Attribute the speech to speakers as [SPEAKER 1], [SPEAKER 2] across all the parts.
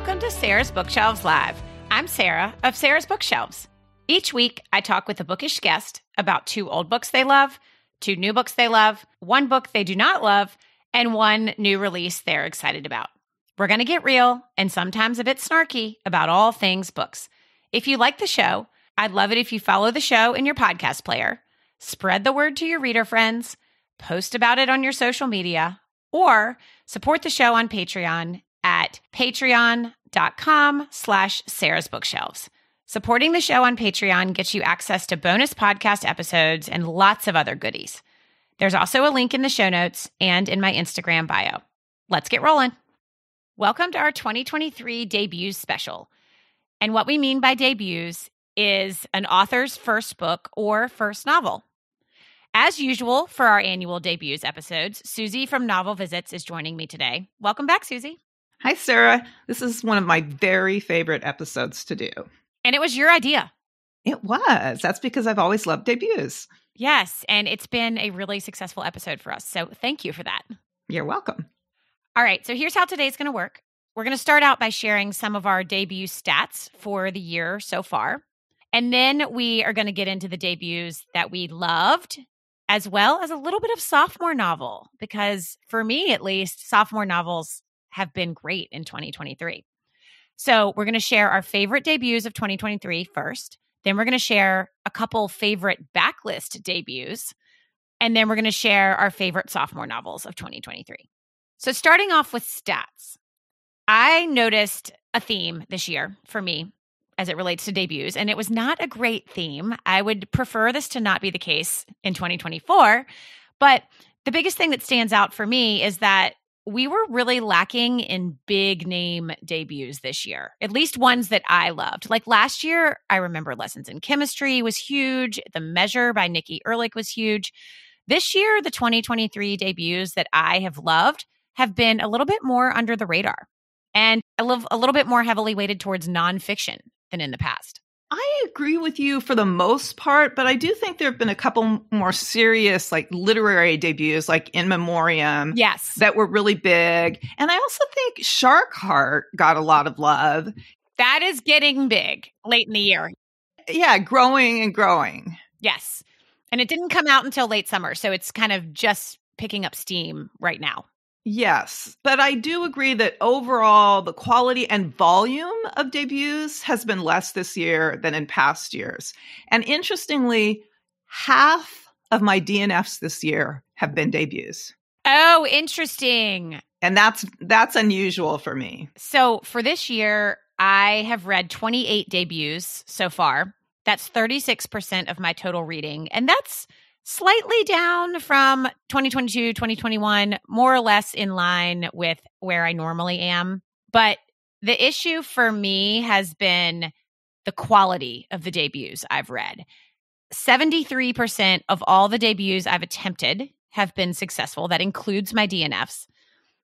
[SPEAKER 1] welcome to Sarah's Bookshelves Live. I'm Sarah of Sarah's Bookshelves. Each week, I talk with a bookish guest about two old books they love, two new books they love, one book they do not love, and one new release they're excited about. We're going to get real and sometimes a bit snarky about all things books. If you like the show, I'd love it if you follow the show in your podcast player, spread the word to your reader friends, post about it on your social media, or support the show on Patreon at patreon.com slash Sarah's Bookshelves. Supporting the show on Patreon gets you access to bonus podcast episodes and lots of other goodies. There's also a link in the show notes and in my Instagram bio. Let's get rolling. Welcome to our 2023 debuts special. And what we mean by debuts is an author's first book or first novel. As usual for our annual debuts episodes, Susie from Novel Visits is joining me today. Welcome back, Susie.
[SPEAKER 2] Hi, Sarah. This is one of my very favorite episodes to do.
[SPEAKER 1] And it was your idea.
[SPEAKER 2] It was. That's because I've always loved debuts.
[SPEAKER 1] Yes. And it's been a really successful episode for us. So thank you for that.
[SPEAKER 2] You're welcome.
[SPEAKER 1] All right. So here's how today's going to work we're going to start out by sharing some of our debut stats for the year so far. And then we are going to get into the debuts that we loved, as well as a little bit of sophomore novel, because for me at least, sophomore novels have been great in 2023. So we're going to share our favorite debuts of 2023 first. Then we're going to share a couple favorite backlist debuts. And then we're going to share our favorite sophomore novels of 2023. So starting off with stats, I noticed a theme this year for me as it relates to debuts, and it was not a great theme. I would prefer this to not be the case in 2024. But the biggest thing that stands out for me is that we were really lacking in big name debuts this year, at least ones that I loved. Like last year, I remember Lessons in Chemistry was huge. The Measure by Nikki Erlick was huge. This year, the 2023 debuts that I have loved have been a little bit more under the radar and a little, a little bit more heavily weighted towards nonfiction than in the past.
[SPEAKER 2] I agree with you for the most part, but I do think there have been a couple more serious, like literary debuts, like In Memoriam.
[SPEAKER 1] Yes.
[SPEAKER 2] That were really big. And I also think Shark Heart got a lot of love.
[SPEAKER 1] That is getting big late in the year.
[SPEAKER 2] Yeah, growing and growing.
[SPEAKER 1] Yes. And it didn't come out until late summer. So it's kind of just picking up steam right now.
[SPEAKER 2] Yes, but I do agree that overall the quality and volume of debuts has been less this year than in past years. And interestingly, half of my DNFs this year have been debuts.
[SPEAKER 1] Oh, interesting.
[SPEAKER 2] And that's that's unusual for me.
[SPEAKER 1] So, for this year, I have read 28 debuts so far. That's 36% of my total reading. And that's slightly down from 2022, 2021, more or less in line with where I normally am. But the issue for me has been the quality of the debuts I've read. 73% of all the debuts I've attempted have been successful. That includes my DNFs.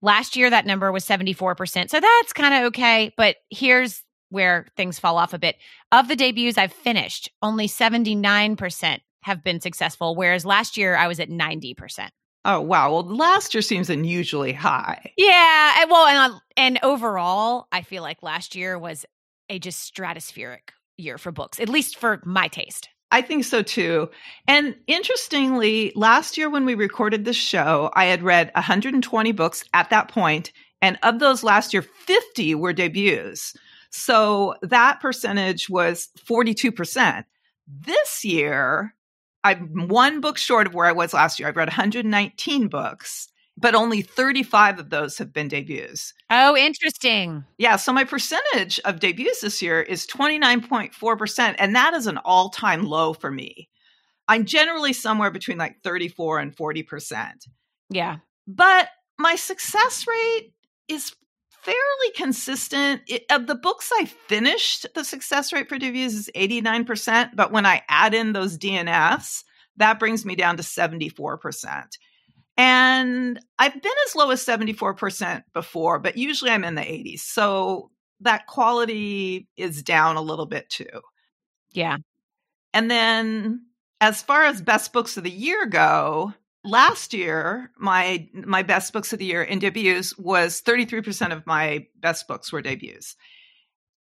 [SPEAKER 1] Last year, that number was 74%. So that's kind of okay. But here's where things fall off a bit. Of the debuts I've finished, only 79% have been successful, whereas last year I was at 90%.
[SPEAKER 2] Oh wow! Well, last year seems unusually high.
[SPEAKER 1] Yeah, well, and and overall, I feel like last year was a just stratospheric year for books, at least for my taste.
[SPEAKER 2] I think so too. And interestingly, last year when we recorded this show, I had read 120 books at that point, and of those last year, 50 were debuts. So that percentage was 42%. This year, I'm one book short of where I was last year. I've read 119 books, but only 35 of those have been debuts.
[SPEAKER 1] Oh, interesting.
[SPEAKER 2] Yeah. So my percentage of debuts this year is 29.4%. And that is an all time low for me. I'm generally somewhere between like 34 and 40%.
[SPEAKER 1] Yeah.
[SPEAKER 2] But my success rate is fairly consistent. It, of the books I finished, the success rate for debuts is 89%. But when I add in those DNFs, that brings me down to 74%. And I've been as low as 74% before, but usually I'm in the 80s. So that quality is down a little bit too.
[SPEAKER 1] Yeah.
[SPEAKER 2] And then as far as best books of the year go, last year, my my best books of the year in debuts was 33% of my best books were debuts.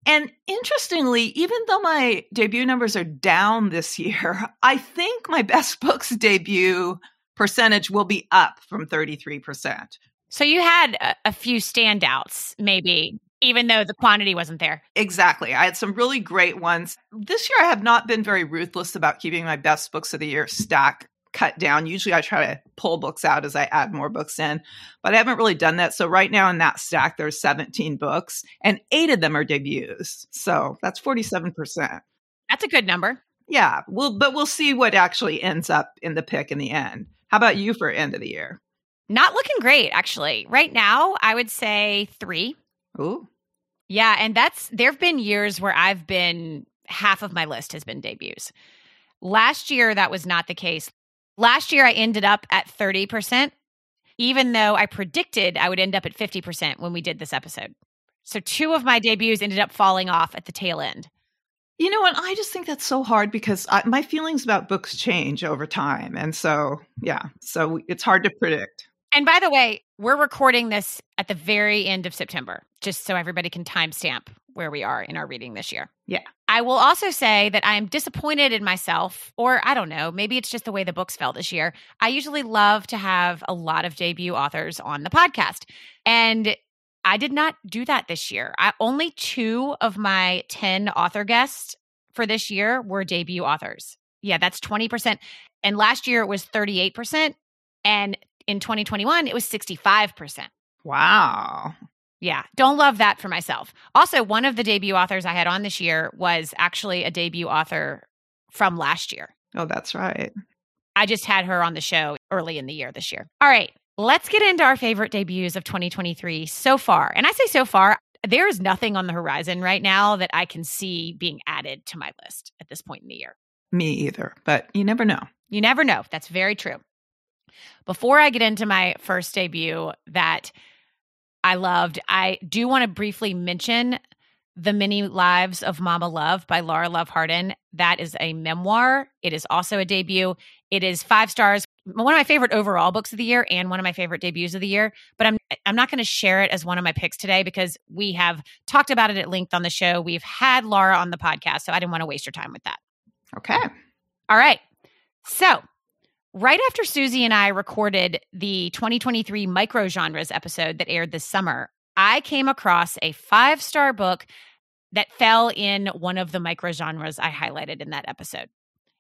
[SPEAKER 2] And interestingly, even though my debut numbers are down this year, I think my best books debut percentage will be up from 33%.
[SPEAKER 1] So you had a, a few standouts, maybe, even though the quantity wasn't there.
[SPEAKER 2] Exactly. I had some really great ones. This year, I have not been very ruthless about keeping my best books of the year stack cut down. Usually I try to pull books out as I add more books in, but I haven't really done that. So right now in that stack, there's 17 books and eight of them are debuts. So that's 47%.
[SPEAKER 1] That's a good number.
[SPEAKER 2] Yeah. We'll, but we'll see what actually ends up in the pick in the end. How about you for end of the year?
[SPEAKER 1] Not looking great, actually. Right now, I would say three.
[SPEAKER 2] Ooh.
[SPEAKER 1] Yeah. And that's, there have been years where I've been, half of my list has been debuts. Last year, that was not the case. Last year, I ended up at 30%, even though I predicted I would end up at 50% when we did this episode. So, two of my debuts ended up falling off at the tail end.
[SPEAKER 2] You know what? I just think that's so hard because I, my feelings about books change over time. And so, yeah, so it's hard to predict.
[SPEAKER 1] And by the way, we're recording this at the very end of September, just so everybody can timestamp where we are in our reading this year.
[SPEAKER 2] Yeah.
[SPEAKER 1] I will also say that I am disappointed in myself, or I don't know, maybe it's just the way the books fell this year. I usually love to have a lot of debut authors on the podcast. And I did not do that this year. I only two of my 10 author guests for this year were debut authors. Yeah, that's 20%. And last year it was 38%. And in 2021, it was 65%.
[SPEAKER 2] Wow.
[SPEAKER 1] Yeah, don't love that for myself. Also, one of the debut authors I had on this year was actually a debut author from last year.
[SPEAKER 2] Oh, that's right.
[SPEAKER 1] I just had her on the show early in the year this year. All right, let's get into our favorite debuts of 2023 so far. And I say so far, there is nothing on the horizon right now that I can see being added to my list at this point in the year.
[SPEAKER 2] Me either, but you never know.
[SPEAKER 1] You never know. That's very true. Before I get into my first debut that I loved. I do want to briefly mention The Many Lives of Mama Love by Lara Love Hardin. That is a memoir. It is also a debut. It is five stars. One of my favorite overall books of the year and one of my favorite debuts of the year. But I'm I'm not going to share it as one of my picks today because we have talked about it at length on the show. We've had Lara on the podcast, so I didn't want to waste your time with that.
[SPEAKER 2] Okay.
[SPEAKER 1] All right. So Right after Susie and I recorded the 2023 micro genres episode that aired this summer, I came across a five star book that fell in one of the micro genres I highlighted in that episode.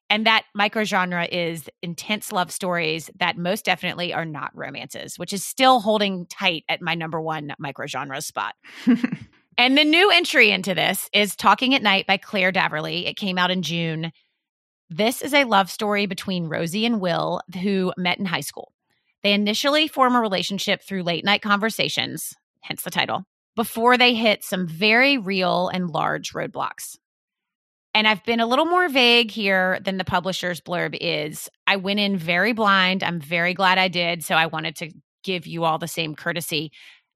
[SPEAKER 1] And that micro genre is intense love stories that most definitely are not romances, which is still holding tight at my number one micro genre spot. and the new entry into this is Talking at Night by Claire Daverley. It came out in June. This is a love story between Rosie and Will, who met in high school. They initially form a relationship through late night conversations, hence the title, before they hit some very real and large roadblocks. And I've been a little more vague here than the publisher's blurb is. I went in very blind. I'm very glad I did. So I wanted to give you all the same courtesy.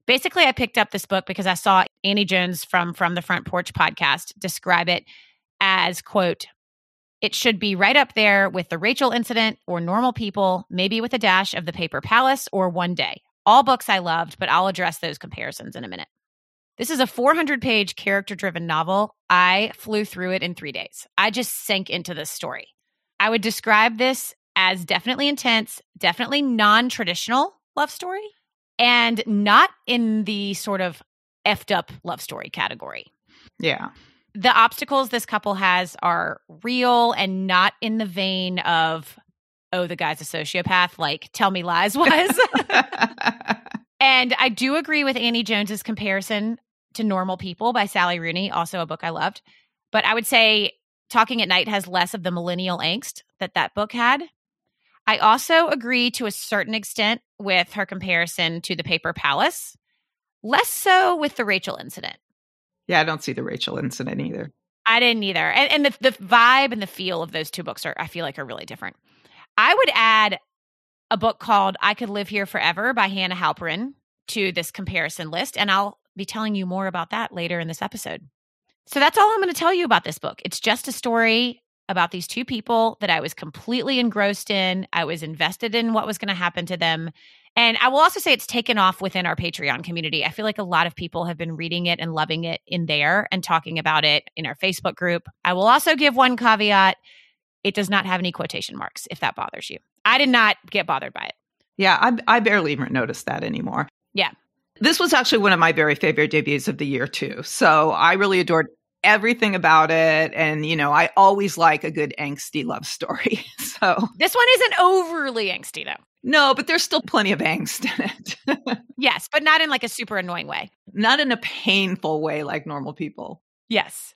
[SPEAKER 1] Basically, I picked up this book because I saw Annie Jones from From the Front Porch podcast describe it as, quote, it should be right up there with the Rachel incident or normal people, maybe with a dash of the paper palace or one day. All books I loved, but I'll address those comparisons in a minute. This is a 400 page character driven novel. I flew through it in three days. I just sank into this story. I would describe this as definitely intense, definitely non traditional love story, and not in the sort of effed up love story category.
[SPEAKER 2] Yeah
[SPEAKER 1] the obstacles this couple has are real and not in the vein of oh the guy's a sociopath like tell me lies was. And i do agree with annie jones's comparison to normal people by sally rooney also a book i loved. But i would say talking at night has less of the millennial angst that that book had. I also agree to a certain extent with her comparison to the paper palace less so with the rachel incident
[SPEAKER 2] yeah, I don't see the Rachel incident either.
[SPEAKER 1] I didn't either. And, and the, the vibe and the feel of those two books are, I feel like, are really different. I would add a book called I Could Live Here Forever by Hanna Halperin to this comparison list. And I'll be telling you more about that later in this episode. So that's all I'm going to tell you about this book. It's just a story about these two people that I was completely engrossed in. I was invested in what was going to happen to them. And I will also say it's taken off within our Patreon community. I feel like a lot of people have been reading it and loving it in there and talking about it in our Facebook group. I will also give one caveat it does not have any quotation marks if that bothers you. I did not get bothered by it.
[SPEAKER 2] Yeah, I, I barely even noticed that anymore.
[SPEAKER 1] Yeah.
[SPEAKER 2] This was actually one of my very favorite debuts of the year, too. So I really adored everything about it. And, you know, I always like a good angsty love story. So
[SPEAKER 1] this one isn't overly angsty, though.
[SPEAKER 2] No, but there's still plenty of angst in
[SPEAKER 1] it. yes, but not in like a super annoying way.
[SPEAKER 2] Not in a painful way like normal people.
[SPEAKER 1] Yes.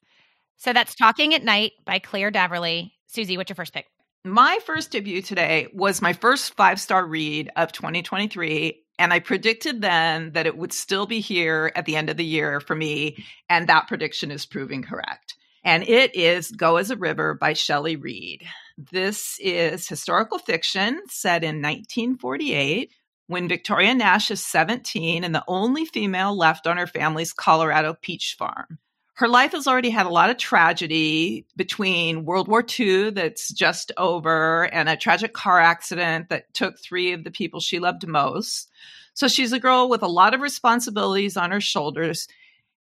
[SPEAKER 1] So that's Talking at Night by Claire Daverley. Susie, what's your first pick?
[SPEAKER 2] My first debut today was my first five star read of 2023. And I predicted then that it would still be here at the end of the year for me. And that prediction is proving correct. And it is Go as a River by Shelley Read. This is historical fiction set in 1948 when Victoria Nash is 17 and the only female left on her family's Colorado peach farm. Her life has already had a lot of tragedy between World War II, that's just over, and a tragic car accident that took three of the people she loved most. So she's a girl with a lot of responsibilities on her shoulders.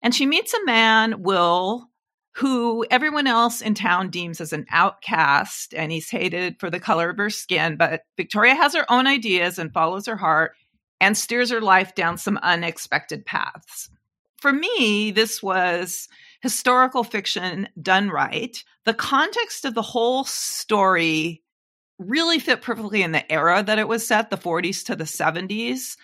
[SPEAKER 2] And she meets a man, Will, who everyone else in town deems as an outcast, and he's hated for the color of her skin. But Victoria has her own ideas and follows her heart and steers her life down some unexpected paths. For me, this was historical fiction done right. The context of the whole story really fit perfectly in the era that it was set, the 40s to the 70s.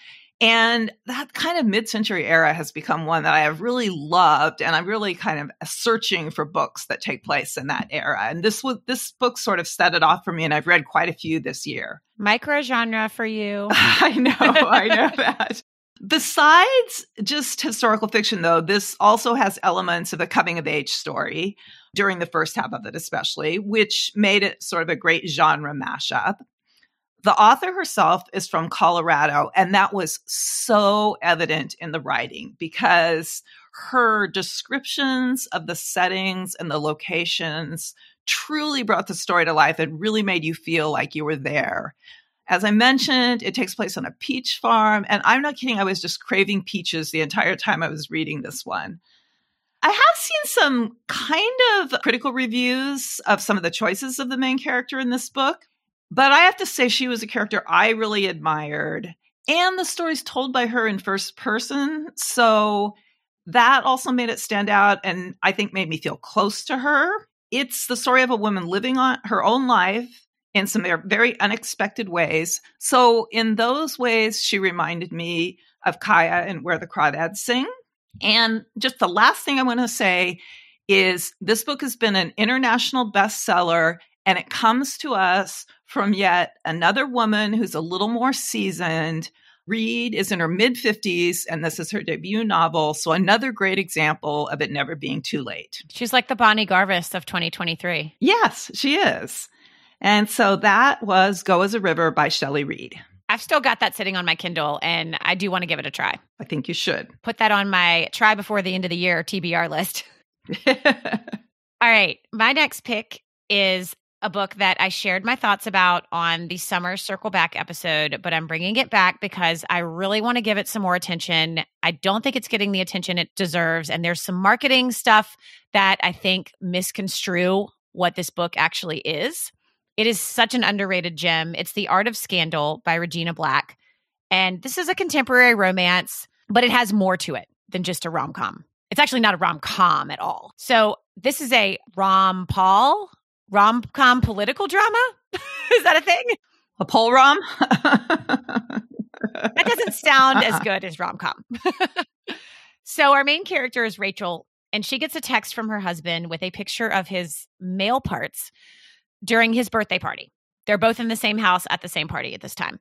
[SPEAKER 2] And that kind of mid century era has become one that I have really loved. And I'm really kind of searching for books that take place in that era. And this was, this book sort of set it off for me. And I've read quite a few this year.
[SPEAKER 1] Micro genre for you.
[SPEAKER 2] I know. I know that. Besides just historical fiction, though, this also has elements of a coming of age story during the first half of it, especially, which made it sort of a great genre mashup. The author herself is from Colorado, and that was so evident in the writing because her descriptions of the settings and the locations truly brought the story to life and really made you feel like you were there. As I mentioned, it takes place on a peach farm, and I'm not kidding, I was just craving peaches the entire time I was reading this one. I have seen some kind of critical reviews of some of the choices of the main character in this book. But I have to say, she was a character I really admired. And the story's told by her in first person. So that also made it stand out and I think made me feel close to her. It's the story of a woman living on her own life in some very unexpected ways. So, in those ways, she reminded me of Kya and Where the Crawdads Sing. And just the last thing I want to say is this book has been an international bestseller and it comes to us from yet another woman who's a little more seasoned. Read is in her mid 50s, and this is her debut novel. So, another great example of it never being too late.
[SPEAKER 1] She's like the Bonnie Garmus of 2023.
[SPEAKER 2] Yes, she is. And so that was Go as a River by Shelley Read.
[SPEAKER 1] I've still got that sitting on my Kindle, and I do want to give it a try.
[SPEAKER 2] I think you should.
[SPEAKER 1] Put that on my try before the end of the year TBR list. All right. My next pick is a book that I shared my thoughts about on the summer circle back episode, but I'm bringing it back because I really want to give it some more attention. I don't think it's getting the attention it deserves. And there's some marketing stuff that I think misconstrue what this book actually is. It is such an underrated gem. It's The Art of Scandal by Regina Black. And this is a contemporary romance, but it has more to it than just a rom com. It's actually not a rom com at all. So, this is a rom paul rom com political drama. Is that a thing?
[SPEAKER 2] A pole rom?
[SPEAKER 1] that doesn't sound as good as rom com. so, our main character is Rachel, and she gets a text from her husband with a picture of his male parts during his birthday party. They're both in the same house at the same party at this time.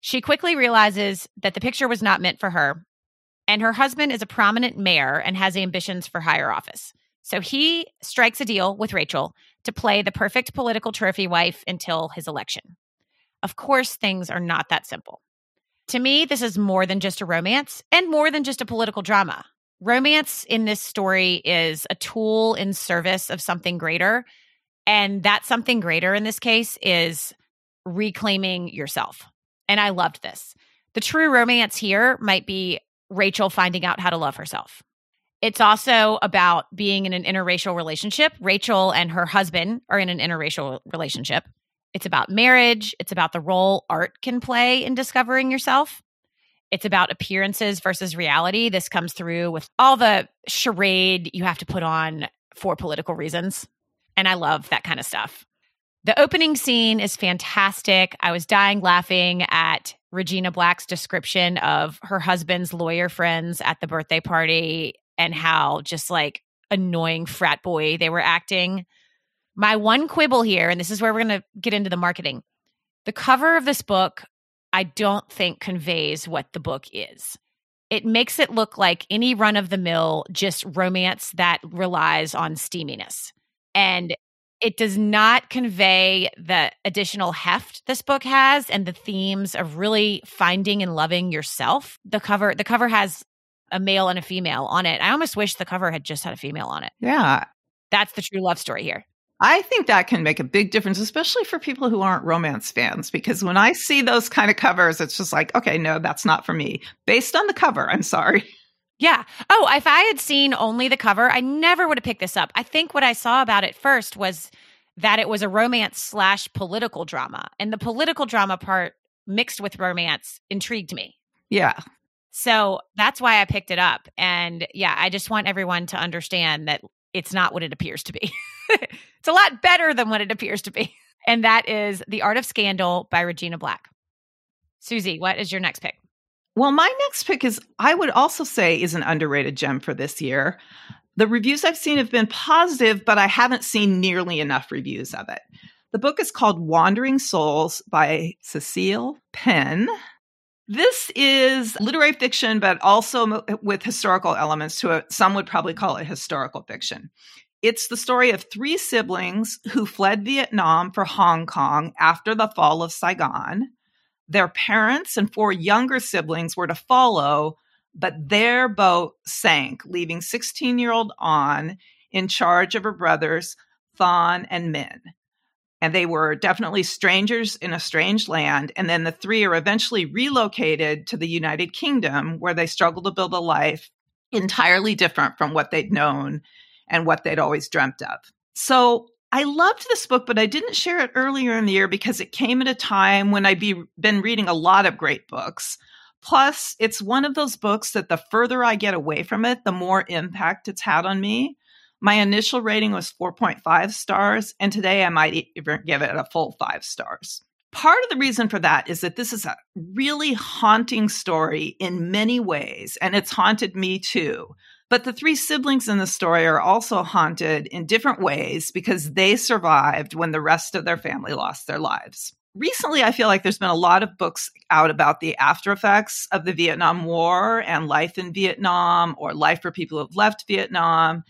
[SPEAKER 1] She quickly realizes that the picture was not meant for her, and her husband is a prominent mayor and has ambitions for higher office. So he strikes a deal with Rachel to play the perfect political trophy wife until his election. Of course, things are not that simple. To me, this is more than just a romance and more than just a political drama. Romance in this story is a tool in service of something greater. And that something greater in this case is reclaiming yourself. And I loved this. The true romance here might be Rachel finding out how to love herself. It's also about being in an interracial relationship. Rachel and her husband are in an interracial relationship. It's about marriage. It's about the role art can play in discovering yourself. It's about appearances versus reality. This comes through with all the charade you have to put on for political reasons. And I love that kind of stuff. The opening scene is fantastic. I was dying laughing at Regina Black's description of her husband's lawyer friends at the birthday party and how just like annoying frat boy they were acting. My one quibble here, and this is where we're going to get into the marketing. The cover of this book, I don't think conveys what the book is. It makes it look like any run of the mill, just romance that relies on steaminess. And it does not convey the additional heft this book has and the themes of really finding and loving yourself. The cover the cover has a male and a female on it. I almost wish the cover had just had a female on it.
[SPEAKER 2] Yeah.
[SPEAKER 1] That's the true love story here.
[SPEAKER 2] I think that can make a big difference, especially for people who aren't romance fans, because when I see those kind of covers, it's just like, okay, no, that's not for me. Based on the cover, I'm sorry.
[SPEAKER 1] Yeah. Oh, if I had seen only the cover, I never would have picked this up. I think what I saw about it first was that it was a romance slash political drama. And the political drama part mixed with romance intrigued me.
[SPEAKER 2] Yeah.
[SPEAKER 1] So that's why I picked it up. And yeah, I just want everyone to understand that it's not what it appears to be. it's a lot better than what it appears to be. And that is The Art of Scandal by Regina Black. Susie, what is your next pick?
[SPEAKER 2] Well, my next pick is, I would also say, is an underrated gem for this year. The reviews I've seen have been positive, but I haven't seen nearly enough reviews of it. The book is called Wandering Souls by Cecile Pin. This is literary fiction, but also with historical elements to it. Some would probably call it historical fiction. It's the story of three siblings who fled Vietnam for Hong Kong after the fall of Saigon. Their parents and four younger siblings were to follow, but their boat sank, leaving 16 year old An in charge of her brothers, Thon and Min. And they were definitely strangers in a strange land. And then the three are eventually relocated to the United Kingdom, where they struggle to build a life entirely different from what they'd known and what they'd always dreamt of. So I loved this book, but I didn't share it earlier in the year because it came at a time when I'd be, been reading a lot of great books. Plus, it's one of those books that the further I get away from it, the more impact it's had on me. My initial rating was 4.5 stars, and today I might even give it a full five stars. Part of the reason for that is that this is a really haunting story in many ways, and it's haunted me too. But the three siblings in the story are also haunted in different ways because they survived when the rest of their family lost their lives. Recently, I feel like there's been a lot of books out about the after effects of the Vietnam War and life in Vietnam or life for people who've left Vietnam.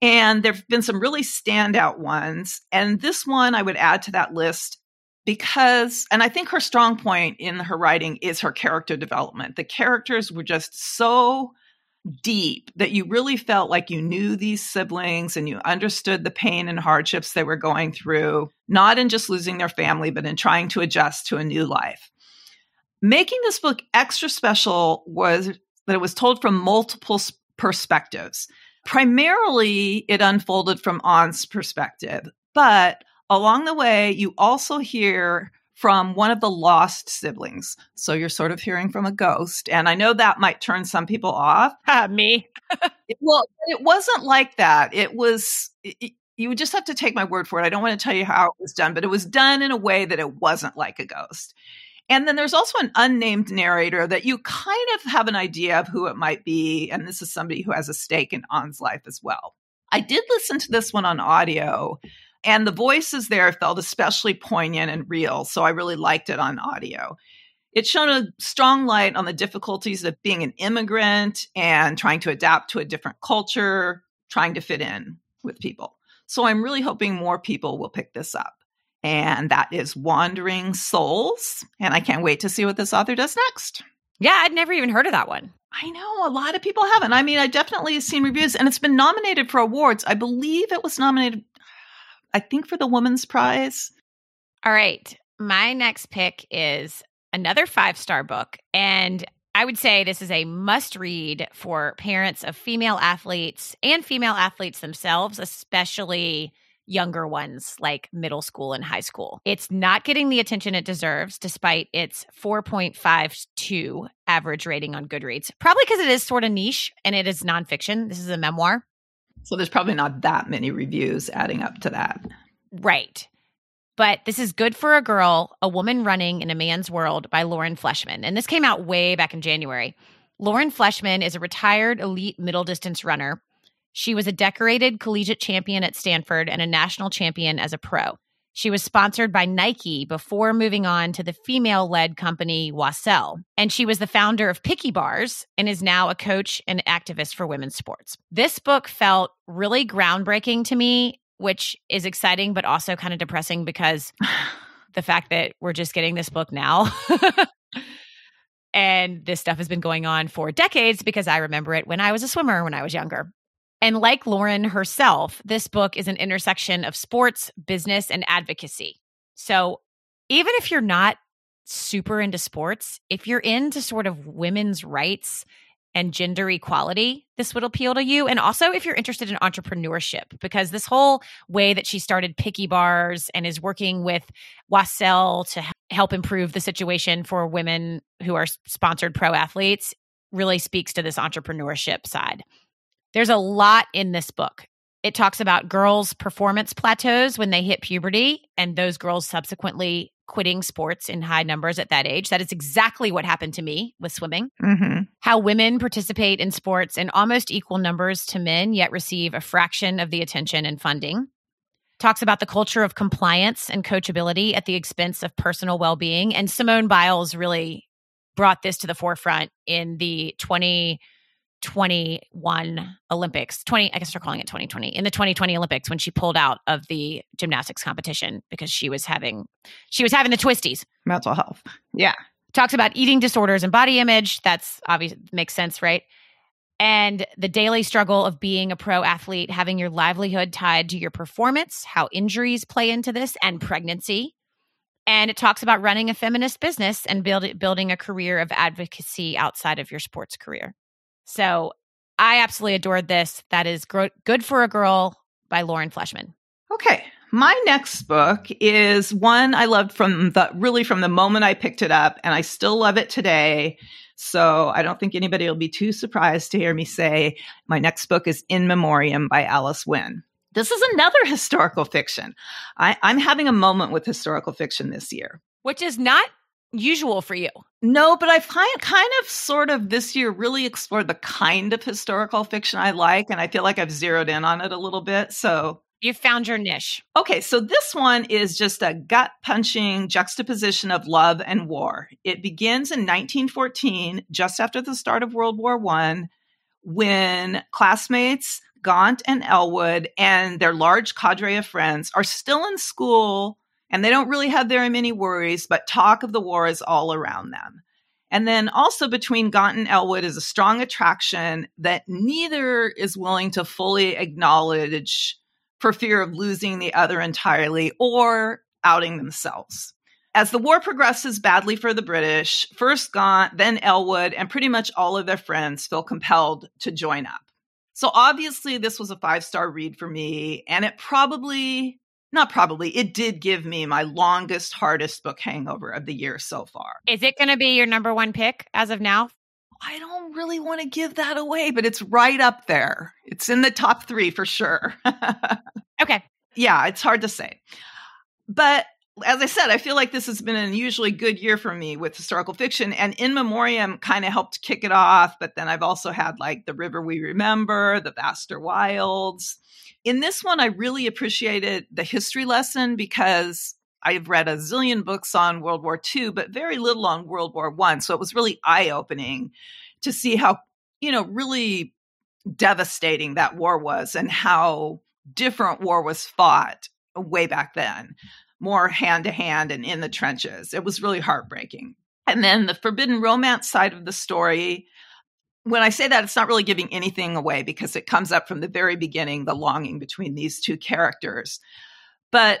[SPEAKER 2] And there have been some really standout ones. And this one I would add to that list because, and I think her strong point in her writing is her character development. The characters were just so deep that you really felt like you knew these siblings and you understood the pain and hardships they were going through, not in just losing their family, but in trying to adjust to a new life. Making this book extra special was that it was told from multiple perspectives. Primarily, it unfolded from An's perspective, but along the way, you also hear from one of the lost siblings. So you're sort of hearing from a ghost. And I know that might turn some people off.
[SPEAKER 1] Ah, me.
[SPEAKER 2] well, it wasn't like that. It was, it, you would just have to take my word for it. I don't want to tell you how it was done, but it was done in a way that it wasn't like a ghost. And then there's also an unnamed narrator that you kind of have an idea of who it might be. And this is somebody who has a stake in An's life as well. I did listen to this one on audio and the voices there felt especially poignant and real. So I really liked it on audio. It shone a strong light on the difficulties of being an immigrant and trying to adapt to a different culture, trying to fit in with people. So I'm really hoping more people will pick this up. And that is Wandering Souls. And I can't wait to see what this author does next.
[SPEAKER 1] Yeah, I'd never even heard of that one.
[SPEAKER 2] I know a lot of people haven't. I mean, I definitely have seen reviews and it's been nominated for awards. I believe it was nominated I think for the woman's prize.
[SPEAKER 1] All right. My next pick is another five star book. And I would say this is a must read for parents of female athletes and female athletes themselves, especially younger ones like middle school and high school. It's not getting the attention it deserves despite its 4.52 average rating on Goodreads. Probably because it is sort of niche and it is nonfiction. This is a memoir.
[SPEAKER 2] So there's probably not that many reviews adding up to that.
[SPEAKER 1] Right. But this is Good for a Girl, A Woman Running in a Man's World by Lauren Fleshman. And this came out way back in January. Lauren Fleshman is a retired elite middle distance runner. She was a decorated collegiate champion at Stanford and a national champion as a pro. She was sponsored by Nike before moving on to the female led company Oiselle. And she was the founder of Picky Bars and is now a coach and activist for women's sports. This book felt really groundbreaking to me which is exciting, but also kind of depressing because the fact that we're just getting this book now. and this stuff has been going on for decades because I remember it when I was a swimmer when I was younger. And like Lauren herself, this book is an intersection of sports, business, and advocacy. So even if you're not super into sports, if you're into sort of women's rights and gender equality, this would appeal to you. And also, if you're interested in entrepreneurship, because this whole way that she started Picky Bars and is working with Oiselle to help improve the situation for women who are sponsored pro athletes really speaks to this entrepreneurship side. There's a lot in this book. It talks about girls' performance plateaus when they hit puberty, and those girls subsequently quitting sports in high numbers at that age. That is exactly what happened to me with swimming. Mm-hmm. How women participate in sports in almost equal numbers to men, yet receive a fraction of the attention and funding. Talks about the culture of compliance and coachability at the expense of personal well being. And Simone Biles really brought this to the forefront in the 20- 21 Olympics, 20, I guess they're calling it 2020, in the 2020 Olympics when she pulled out of the gymnastics competition because she was having, she was having the twisties.
[SPEAKER 2] Mental health. Yeah.
[SPEAKER 1] Talks about eating disorders and body image. That's obvious, makes sense, right? And the daily struggle of being a pro athlete, having your livelihood tied to your performance, how injuries play into this, and pregnancy. And it talks about running a feminist business and build, building a career of advocacy outside of your sports career. So I absolutely adored this. That is Good for a Girl by Lauren Fleshman.
[SPEAKER 2] Okay. My next book is one I loved from the really from the moment I picked it up, and I still love it today. So I don't think anybody will be too surprised to hear me say my next book is In Memoriam by Alice Winn. This is another historical fiction. I, I'm having a moment with historical fiction this year.
[SPEAKER 1] Which is not usual for you.
[SPEAKER 2] No, but I find kind of sort of this year really explored the kind of historical fiction I like, and I feel like I've zeroed in on it a little bit. So
[SPEAKER 1] you found your niche.
[SPEAKER 2] Okay, so this one is just a gut punching juxtaposition of love and war. It begins in 1914, just after the start of World War One, when classmates Gaunt and Elwood and their large cadre of friends are still in school and they don't really have very many worries, but talk of the war is all around them. And then also between Gaunt and Elwood is a strong attraction that neither is willing to fully acknowledge for fear of losing the other entirely or outing themselves. As the war progresses badly for the British, first Gaunt, then Elwood, and pretty much all of their friends feel compelled to join up. So obviously, this was a five star read for me, and it probably not probably, it did give me my longest, hardest book hangover of the year so far.
[SPEAKER 1] Is it going to be your number one pick as of now?
[SPEAKER 2] I don't really want to give that away, but it's right up there. It's in the top three for sure.
[SPEAKER 1] okay.
[SPEAKER 2] Yeah, it's hard to say. But as I said, I feel like this has been an unusually good year for me with historical fiction, and In Memoriam kind of helped kick it off. But then I've also had like The River We Remember, The Vaster Wilds. In this one, I really appreciated the history lesson because I've read a zillion books on World War II, but very little on World War One. So it was really eye opening to see how, you know, really devastating that war was and how different war was fought way back then, more hand to hand and in the trenches. It was really heartbreaking. And then the forbidden romance side of the story when I say that, it's not really giving anything away because it comes up from the very beginning the longing between these two characters. But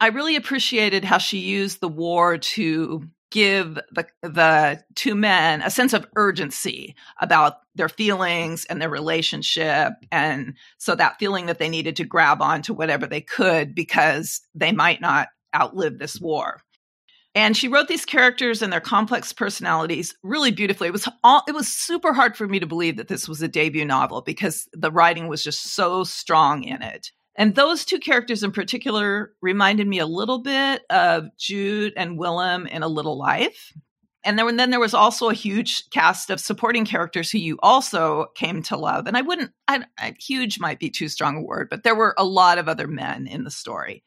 [SPEAKER 2] I really appreciated how she used the war to give the the two men a sense of urgency about their feelings and their relationship. And so that feeling that they needed to grab onto whatever they could because they might not outlive this war. And she wrote these characters and their complex personalities really beautifully. It was all it was super hard for me to believe that this was a debut novel because the writing was just so strong in it and those two characters in particular reminded me a little bit of Jude and Willem in A Little Life. And then, then there was also a huge cast of supporting characters who you also came to love. And I wouldn't, I, I, huge might be too strong a word, but there were a lot of other men in the story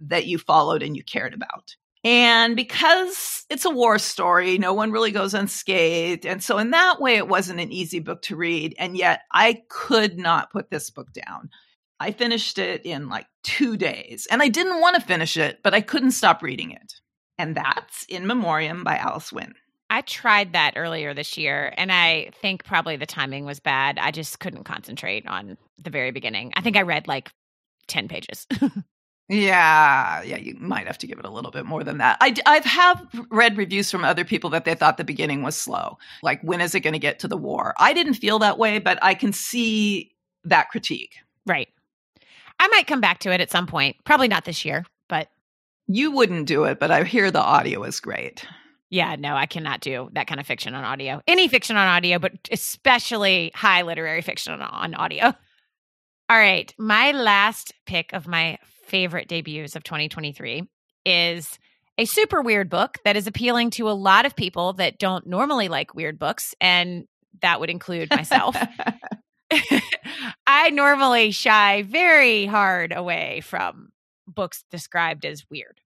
[SPEAKER 2] that you followed and you cared about. And because it's a war story, no one really goes unscathed. And so, in that way, it wasn't an easy book to read. And yet, I could not put this book down. I finished it in like two days. And I didn't want to finish it, but I couldn't stop reading it. And that's In Memoriam by Alice Winn.
[SPEAKER 1] I tried that earlier this year, and I think probably the timing was bad. I just couldn't concentrate on the very beginning. I think I read like 10 pages.
[SPEAKER 2] yeah, yeah, you might have to give it a little bit more than that. I, I've have read reviews from other people that they thought the beginning was slow. Like, when is it going to get to the war? I didn't feel that way, but I can see that critique.
[SPEAKER 1] Right. I might come back to it at some point. Probably not this year, but
[SPEAKER 2] you wouldn't do it, but I hear the audio is great.
[SPEAKER 1] Yeah, no, I cannot do that kind of fiction on audio. Any fiction on audio, but especially high literary fiction on audio. All right, my last pick of my favorite debuts of 2023 is a super weird book that is appealing to a lot of people that don't normally like weird books, and that would include myself. I normally shy very hard away from books described as weird.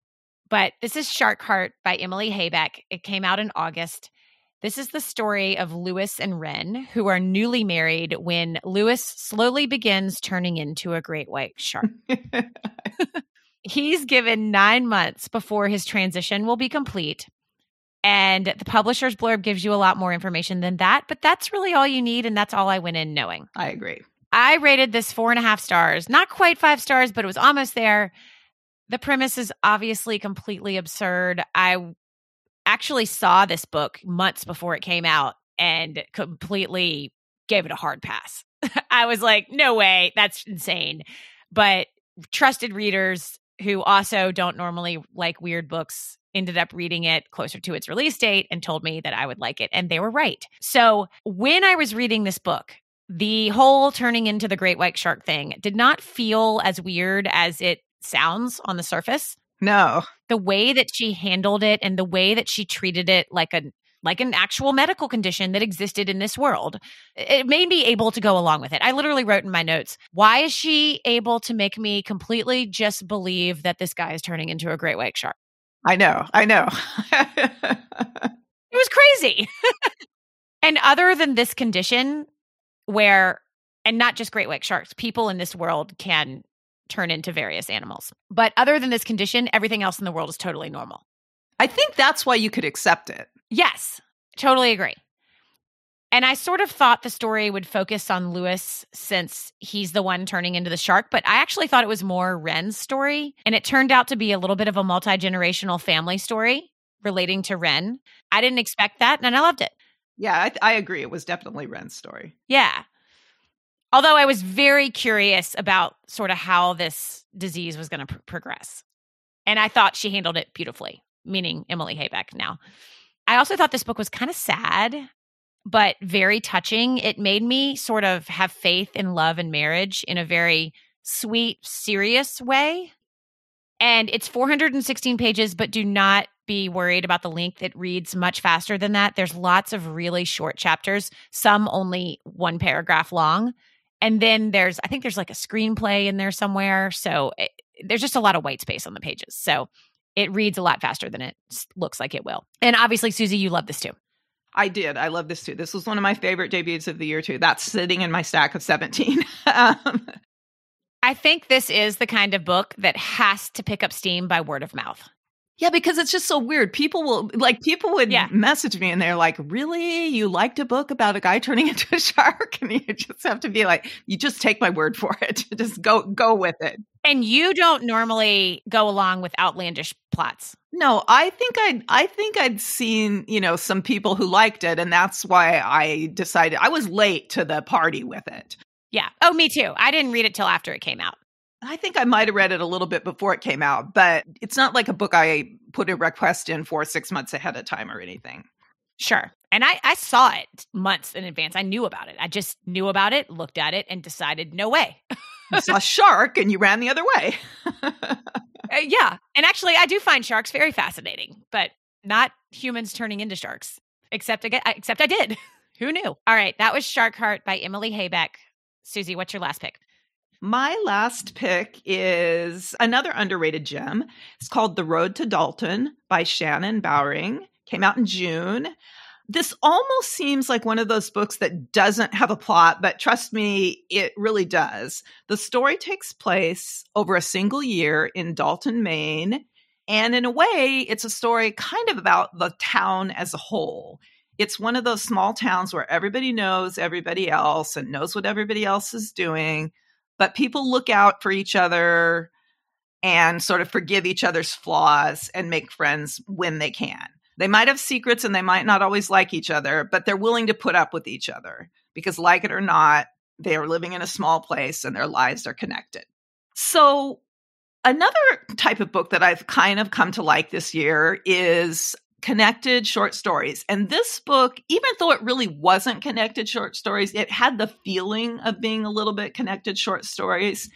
[SPEAKER 1] But this is Shark Heart by Emily Habeck. It came out in August. This is the story of Lewis and Wren, who are newly married when Lewis slowly begins turning into a great white shark. He's given nine months before his transition will be complete. And the publisher's blurb gives you a lot more information than that, but that's really all you need. And that's all I went in knowing.
[SPEAKER 2] I agree.
[SPEAKER 1] I rated this four and a half stars, not quite five stars, but it was almost there. The premise is obviously completely absurd. I actually saw this book months before it came out and completely gave it a hard pass. I was like, no way, that's insane. But trusted readers who also don't normally like weird books ended up reading it closer to its release date and told me that I would like it. And they were right. So when I was reading this book, the whole turning into the great white shark thing did not feel as weird as it sounds on the surface.
[SPEAKER 2] No.
[SPEAKER 1] The way that she handled it and the way that she treated it like a like an actual medical condition that existed in this world. It made me able to go along with it. I literally wrote in my notes, why is she able to make me completely just believe that this guy is turning into a great white shark?
[SPEAKER 2] I know. I know.
[SPEAKER 1] it was crazy. and other than this condition where and not just great white sharks, people in this world can turn into various animals. But other than this condition, everything else in the world is totally normal.
[SPEAKER 2] I think that's why you could accept it.
[SPEAKER 1] Yes, totally agree. And I sort of thought the story would focus on Lewis since he's the one turning into the shark, but I actually thought it was more Wren's story. And it turned out to be a little bit of a multi generational family story relating to Wren. I didn't expect that, and I loved it.
[SPEAKER 2] Yeah, I, I agree. It was definitely Wren's story.
[SPEAKER 1] Yeah. Although I was very curious about sort of how this disease was going to pr- progress. And I thought she handled it beautifully, meaning Emily Habeck now. I also thought this book was kind of sad but very touching. It made me sort of have faith in love and marriage in a very sweet, serious way. And it's 416 pages, but do not be worried about the length. It reads much faster than that. There's lots of really short chapters, some only one paragraph long. And then there's, I think there's like a screenplay in there somewhere. So it, there's just a lot of white space on the pages. So it reads a lot faster than it looks like it will. And obviously, Susie, you love this too.
[SPEAKER 2] I did. I love this too. This was one of my favorite debuts of the year too. That's sitting in my stack of 17. um,
[SPEAKER 1] I think this is the kind of book that has to pick up steam by word of mouth.
[SPEAKER 2] Yeah, because it's just so weird. People will like people would yeah. message me and they're like, "Really? You liked a book about a guy turning into a shark?" And you just have to be like, "You just take my word for it. just go go with it."
[SPEAKER 1] And you don't normally go along with outlandish plots.
[SPEAKER 2] No, I think I'd I think I'd seen, you know, some people who liked it and that's why I decided I was late to the party with it.
[SPEAKER 1] Yeah. Oh, me too. I didn't read it till after it came out.
[SPEAKER 2] I think I might have read it a little bit before it came out, but it's not like a book I put a request in for six months ahead of time or anything.
[SPEAKER 1] Sure. And I, I saw it months in advance. I knew about it. I just knew about it, looked at it, and decided no way.
[SPEAKER 2] you saw a shark and you ran the other way.
[SPEAKER 1] uh, yeah. And actually, I do find sharks very fascinating, but not humans turning into sharks, except I, except I did. Who knew? All right. That was Shark Heart by Emily Habeck. Susie, what's your last pick?
[SPEAKER 2] My last pick is another underrated gem. It's called The Road to Dalton by Shannon Bowring. Came out in June. This almost seems like one of those books that doesn't have a plot, but trust me, it really does. The story takes place over a single year in Dalton, Maine. And in a way, it's a story kind of about the town as a whole. It's one of those small towns where everybody knows everybody else and knows what everybody else is doing but people look out for each other and sort of forgive each other's flaws and make friends when they can. They might have secrets and they might not always like each other, but they're willing to put up with each other because, like it or not, they are living in a small place and their lives are connected. So, another type of book that I've kind of come to like this year is connected short stories. And this book, even though it really wasn't connected short stories, it had the feeling of being a little bit connected short stories.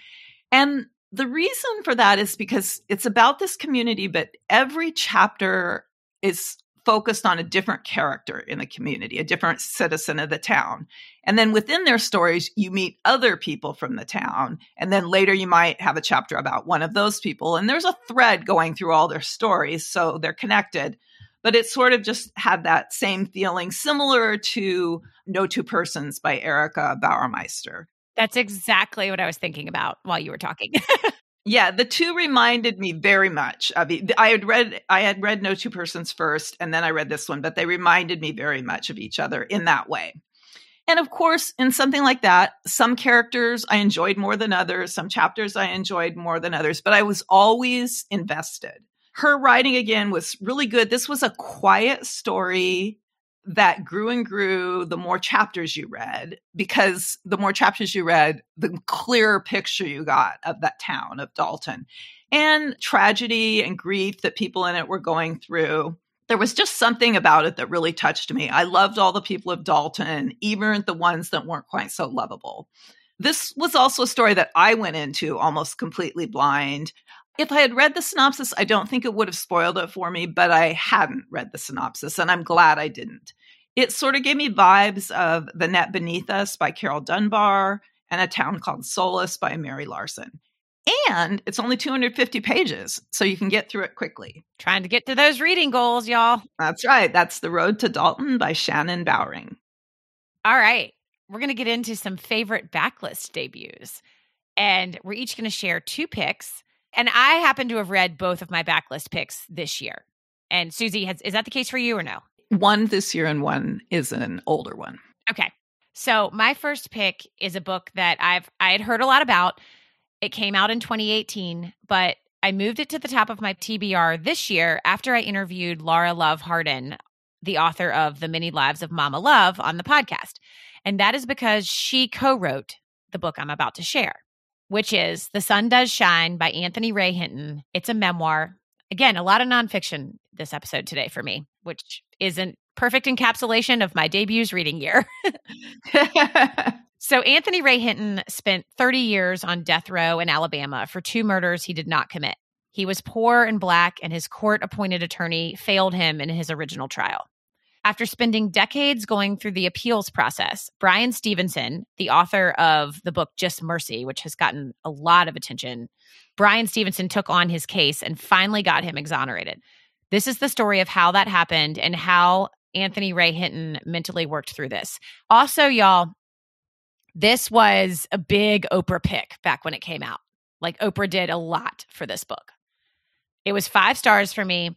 [SPEAKER 2] And the reason for that is because it's about this community, but every chapter is focused on a different character in the community, a different citizen of the town. And then within their stories, you meet other people from the town. And then later you might have a chapter about one of those people. And there's a thread going through all their stories. So they're connected but it sort of just had that same feeling, similar to No Two Persons by Erica Bauermeister.
[SPEAKER 1] That's exactly what I was thinking about while you were talking.
[SPEAKER 2] yeah, the two reminded me very much of I had read I had read No Two Persons first and then I read this one, but they reminded me very much of each other in that way. And of course, in something like that, some characters I enjoyed more than others, some chapters I enjoyed more than others, but I was always invested her writing again was really good. This was a quiet story that grew and grew the more chapters you read because the more chapters you read the clearer picture you got of that town of Dalton and tragedy and grief that people in it were going through there was just something about it that really touched me i loved all the people of Dalton even the ones that weren't quite so lovable this was also a story that I went into almost completely blind. If I had read the synopsis, I don't think it would have spoiled it for me, but I hadn't read the synopsis, and I'm glad I didn't. It sort of gave me vibes of The Net Beneath Us by Carol Dunbar and A Town Called Solace by Mary Lawson. And it's only 250 pages, so you can get through it quickly.
[SPEAKER 1] Trying to get to those reading goals, y'all.
[SPEAKER 2] That's right. That's The Road to Dalton by Shannon Bowring.
[SPEAKER 1] All right. We're going to get into some favorite backlist debuts. And we're each going to share two picks and I happen to have read both of my backlist picks this year. And Susie, has, is that the case for you or no?
[SPEAKER 2] One this year and one is an older one.
[SPEAKER 1] Okay. So my first pick is a book that I've I had heard a lot about. It came out in 2018, but I moved it to the top of my TBR this year after I interviewed Lara Love Hardin, the author of The Many Lives of Mama Love, on the podcast. And that is because she co wrote the book I'm about to share which is The Sun Does Shine by Anthony Ray Hinton. It's a memoir. Again, a lot of nonfiction this episode today for me, which isn't perfect encapsulation of my debuts reading year. so, Anthony Ray Hinton spent 30 years on death row in Alabama for two murders he did not commit. He was poor and black, and his court appointed attorney failed him in his original trial. After spending decades going through the appeals process, Bryan Stevenson, the author of the book Just Mercy, which has gotten a lot of attention, Bryan Stevenson took on his case and finally got him exonerated. This is the story of how that happened and how Anthony Ray Hinton mentally worked through this. Also, y'all, this was a big Oprah pick back when it came out. Like Oprah did a lot for this book. It was five stars for me.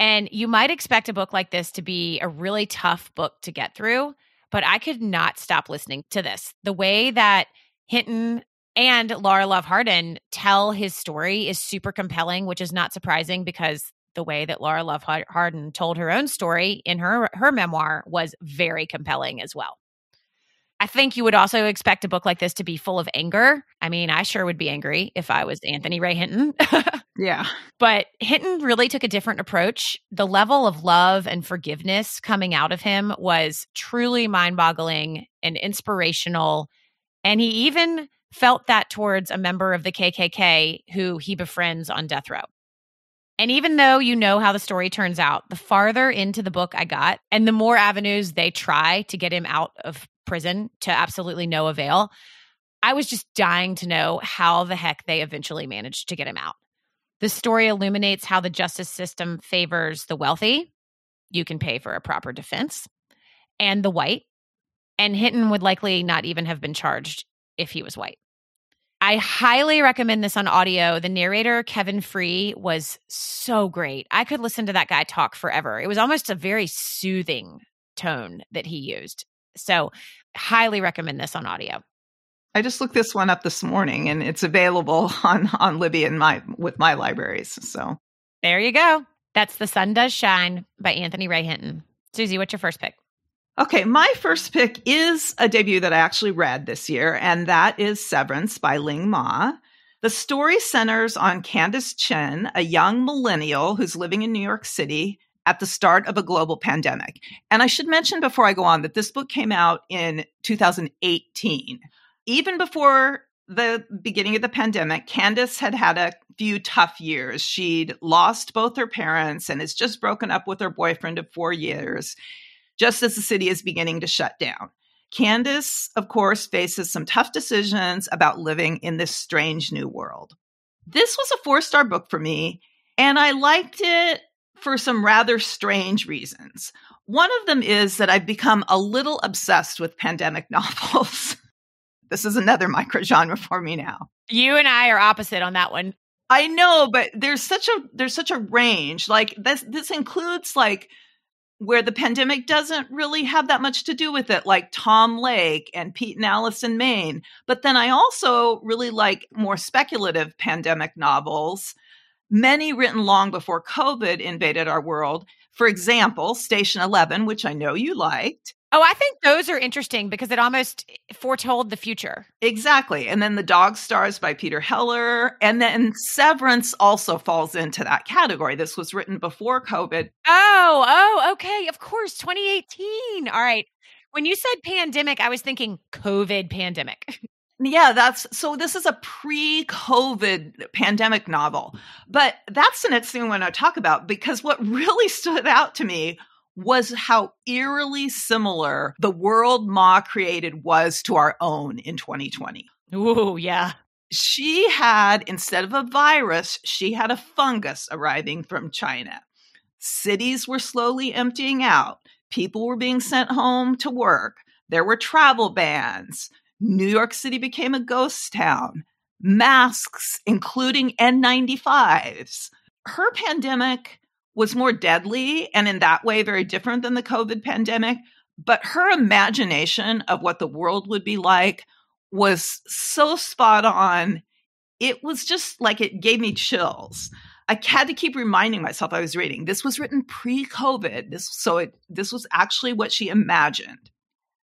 [SPEAKER 1] And you might expect a book like this to be a really tough book to get through, but I could not stop listening to this. The way that Hinton and Lara Love Hardin tell his story is super compelling, which is not surprising because the way that Lara Love Hardin told her own story in her her memoir was very compelling as well. I think you would also expect a book like this to be full of anger. I mean, I sure would be angry if I was Anthony Ray Hinton.
[SPEAKER 2] yeah.
[SPEAKER 1] But Hinton really took a different approach. The level of love and forgiveness coming out of him was truly mind boggling and inspirational. And he even felt that towards a member of the KKK who he befriends on death row. And even though you know how the story turns out, the farther into the book I got and the more avenues they try to get him out of prison to absolutely no avail, I was just dying to know how the heck they eventually managed to get him out. The story illuminates how the justice system favors the wealthy. You can pay for a proper defense, and the white. And Hinton would likely not even have been charged if he was white. I highly recommend this on audio. The narrator, Kevin Free, was so great. I could listen to that guy talk forever. It was almost a very soothing tone that he used. So, highly recommend this on audio.
[SPEAKER 2] I just looked this one up this morning and it's available on on Libby and my with my libraries. So,
[SPEAKER 1] there you go. That's The Sun Does Shine by Anthony Ray Hinton. Susie, what's your first pick?
[SPEAKER 2] Okay, my first pick is a debut that I actually read this year, and that is Severance by Ling Ma. The story centers on Candace Chen, a young millennial who's living in New York City at the start of a global pandemic. And I should mention before I go on that this book came out in 2018. Even before the beginning of the pandemic, Candace had had a few tough years. She'd lost both her parents and has just broken up with her boyfriend of four years just as the city is beginning to shut down. Candace, of course, faces some tough decisions about living in this strange new world. This was a four star book for me, and I liked it for some rather strange reasons. One of them is that I've become a little obsessed with pandemic novels. this is another microgenre for me now.
[SPEAKER 1] You and I are opposite on that one.
[SPEAKER 2] I know, but there's such a there's such a range. Like this this includes like where the pandemic doesn't really have that much to do with it, like Tom Lake and Pete and Alice in Maine. But then I also really like more speculative pandemic novels, many written long before COVID invaded our world. For example, Station 11, which I know you liked.
[SPEAKER 1] Oh, I think those are interesting because it almost eh, foretold the future.
[SPEAKER 2] Exactly. And then The Dog Stars by Peter Heller. And then Severance also falls into that category. This was written before COVID.
[SPEAKER 1] Oh, oh, okay. Of course. 2018. All right. When you said pandemic, I was thinking COVID pandemic.
[SPEAKER 2] Yeah, that's so. This is a pre COVID pandemic novel. But that's the next thing I want to talk about because what really stood out to me was how eerily similar the world Ma created was to our own in 2020.
[SPEAKER 1] Ooh, yeah.
[SPEAKER 2] She had, instead of a virus, she had a fungus arriving from China. Cities were slowly emptying out. People were being sent home to work. There were travel bans. New York City became a ghost town. Masks, including N95s. Her pandemic was more deadly and in that way very different than the COVID pandemic. But her imagination of what the world would be like was so spot on. It was just like it gave me chills. I had to keep reminding myself I was reading. This was written pre-COVID. This so it this was actually what she imagined.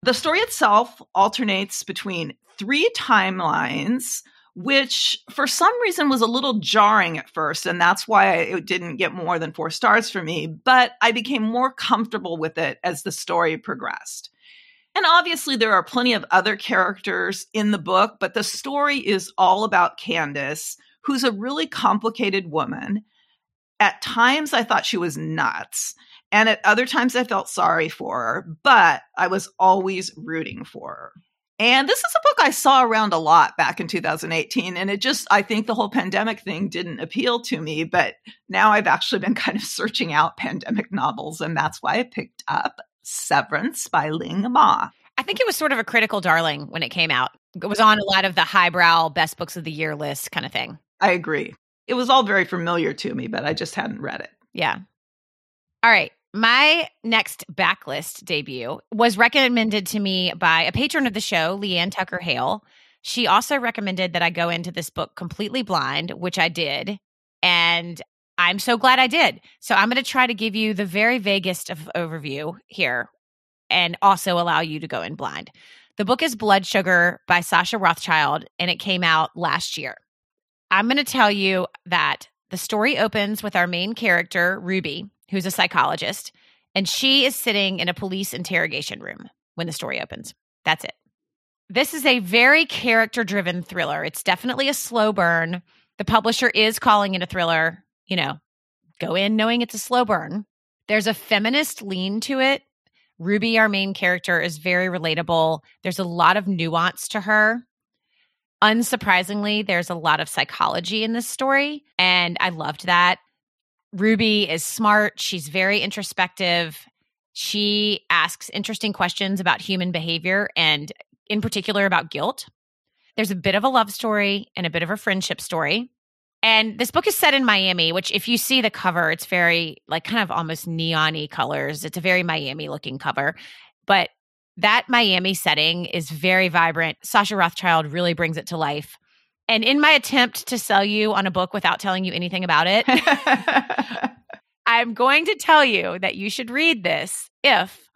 [SPEAKER 2] The story itself alternates between three timelines which for some reason was a little jarring at first. And that's why it didn't get more than four stars for me. But I became more comfortable with it as the story progressed. And obviously, there are plenty of other characters in the book, but the story is all about Candace, who's a really complicated woman. At times, I thought she was nuts. And at other times, I felt sorry for her, but I was always rooting for her. And this is a book I saw around a lot back in 2018. And it just, I think the whole pandemic thing didn't appeal to me. But now I've actually been kind of searching out pandemic novels. And that's why I picked up Severance by Ling Ma.
[SPEAKER 1] I think it was sort of a critical darling when it came out. It was on a lot of the highbrow best books of the year list kind of thing.
[SPEAKER 2] I agree. it was all very familiar to me, but I just hadn't read it.
[SPEAKER 1] Yeah. All right. My next backlist debut was recommended to me by a patron of the show, Leanne Tucker Hale. She also recommended that I go into this book completely blind, which I did. And I'm so glad I did. So I'm going to try to give you the very vaguest of overview here and also allow you to go in blind. The book is Blood Sugar by Sasha Rothschild, and it came out last year. I'm going to tell you that the story opens with our main character, Ruby, who's a psychologist, and she is sitting in a police interrogation room when the story opens. That's it. This is a very character driven thriller. It's definitely a slow burn. The publisher is calling it a thriller. You know, go in knowing it's a slow burn. There's a feminist lean to it. Ruby, our main character, is very relatable. There's a lot of nuance to her. Unsurprisingly, there's a lot of psychology in this story, and I loved that. Ruby is smart. She's very introspective. She asks interesting questions about human behavior and, in particular, about guilt. There's a bit of a love story and a bit of a friendship story. And this book is set in Miami, which, if you see the cover, it's very like kind of almost neon colors. It's a very Miami looking cover. But that Miami setting is very vibrant. Sasha Rothschild really brings it to life. And in my attempt to sell you on a book without telling you anything about it, I'm going to tell you that you should read this if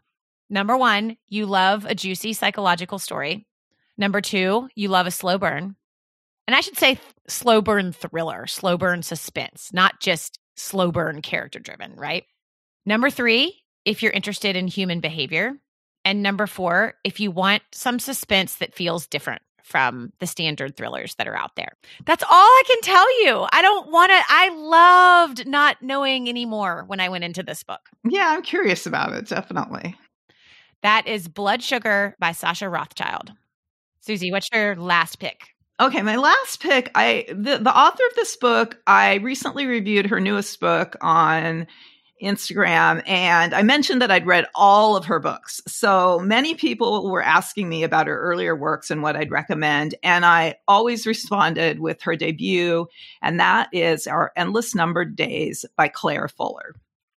[SPEAKER 1] number one, you love a juicy psychological story. Number two, you love a slow burn. And I should say slow burn thriller, slow burn suspense, not just slow burn character driven, right? Number three, if you're interested in human behavior. And number four, if you want some suspense that feels different from the standard thrillers that are out there. That's all I can tell you. I don't want to, I loved not knowing anymore when I went into this book.
[SPEAKER 2] Yeah, I'm curious about it, definitely.
[SPEAKER 1] That is Blood Sugar by Sasha Rothschild. Susie, what's your last pick?
[SPEAKER 2] Okay, my last pick, I the, the author of this book, I recently reviewed her newest book on Instagram and I mentioned that I'd read all of her books. So many people were asking me about her earlier works and what I'd recommend. And I always responded with her debut, and that is Our Endless Numbered Days by Claire Fuller.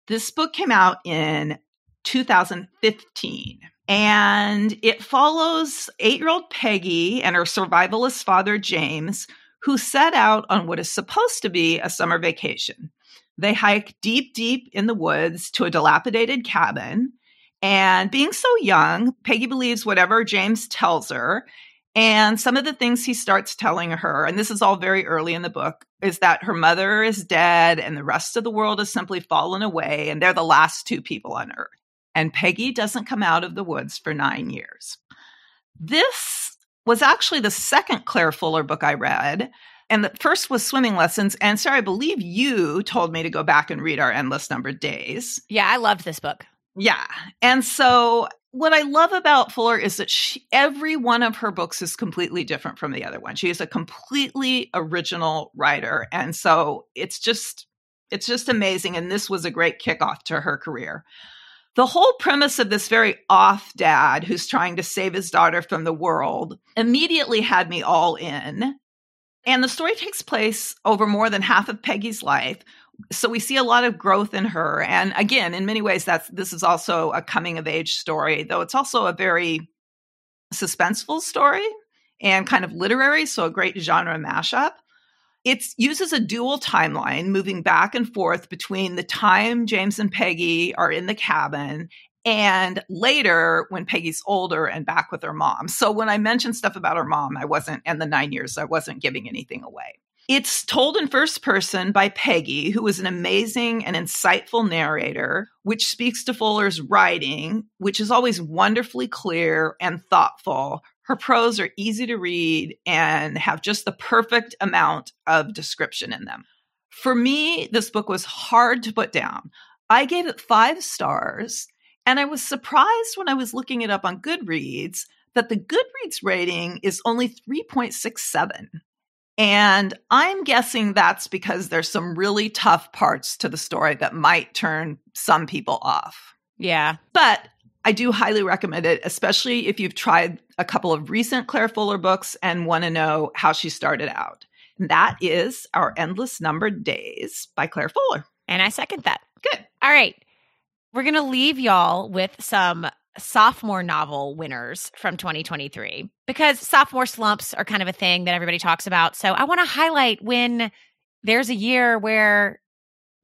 [SPEAKER 2] This book came out in 2015. And it follows eight year old Peggy and her survivalist father, James, who set out on what is supposed to be a summer vacation. They hike deep, deep in the woods to a dilapidated cabin. And being so young, Peggy believes whatever James tells her. And some of the things he starts telling her, and this is all very early in the book, is that her mother is dead and the rest of the world has simply fallen away, and they're the last two people on earth. And Peggy doesn't come out of the woods for nine years. This was actually the second Claire Fuller book I read. And the first was swimming lessons. And Sarah, I believe you told me to go back and read our endless numbered days.
[SPEAKER 1] Yeah, I loved this book.
[SPEAKER 2] Yeah. And so what I love about Fuller is that she, every one of her books is completely different from the other one. She is a completely original writer. And so it's just it's just amazing and this was a great kickoff to her career. The whole premise of this very off dad who's trying to save his daughter from the world immediately had me all in. And the story takes place over more than half of Peggy's life. So we see a lot of growth in her. And again, in many ways, that's this is also a coming of age story, though it's also a very suspenseful story and kind of literary, so a great genre mashup. It uses a dual timeline, moving back and forth between the time James and Peggy are in the cabin and later when Peggy's older and back with her mom. So when I mentioned stuff about her mom, I wasn't, and the nine years, I wasn't giving anything away. It's told in first person by Peggy, who is an amazing and insightful narrator, which speaks to Fuller's writing, which is always wonderfully clear and thoughtful. Her prose are easy to read and have just the perfect amount of description in them. For me, this book was hard to put down. I gave it five stars and I was surprised when I was looking it up on Goodreads that the Goodreads rating is only 3.67. And I'm guessing that's because there's some really tough parts to the story that might turn some people off.
[SPEAKER 1] Yeah.
[SPEAKER 2] But I do highly recommend it, especially if you've tried a couple of recent Claire Fuller books and want to know how she started out. And that is Our Endless Numbered Days by Claire Fuller.
[SPEAKER 1] And I second that.
[SPEAKER 2] Good.
[SPEAKER 1] All right. We're going to leave y'all with some sophomore novel winners from 2023 because sophomore slumps are kind of a thing that everybody talks about. So I want to highlight when there's a year where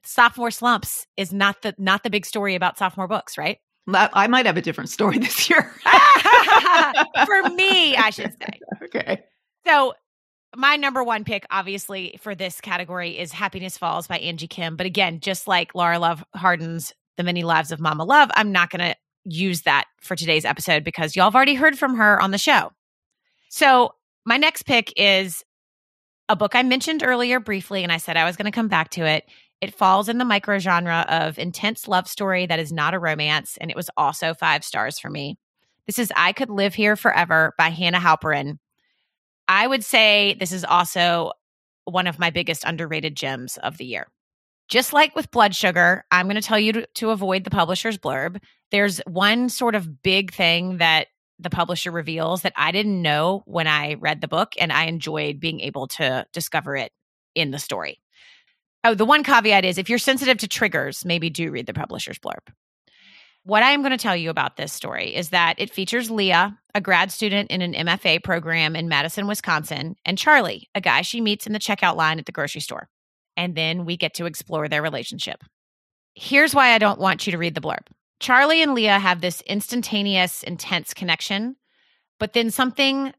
[SPEAKER 1] sophomore slumps is not the not the big story about sophomore books, right?
[SPEAKER 2] I might have a different story this year.
[SPEAKER 1] For me, I should say.
[SPEAKER 2] Okay.
[SPEAKER 1] So my number one pick, obviously, for this category is Happiness Falls by Angie Kim. But again, just like Lara Love Hardin's The Many Lives of Mama Love, I'm not going to use that for today's episode because y'all have already heard from her on the show. So my next pick is a book I mentioned earlier briefly, and I said I was going to come back to it. It falls in the micro genre of intense love story that is not a romance, and it was also five stars for me. This is I Could Live Here Forever by Hanna Halperin. I would say this is also one of my biggest underrated gems of the year. Just like with blood sugar, I'm going to tell you to, to, avoid the publisher's blurb. There's one sort of big thing that the publisher reveals that I didn't know when I read the book, and I enjoyed being able to discover it in the story. Oh, the one caveat is if you're sensitive to triggers, maybe do read the publisher's blurb. What I am going to tell you about this story is that it features Leah, a grad student in an MFA program in Madison, Wisconsin, and Charlie, a guy she meets in the checkout line at the grocery store. And then we get to explore their relationship. Here's why I don't want you to read the blurb Charlie and Leah have this instantaneous, intense connection, but then something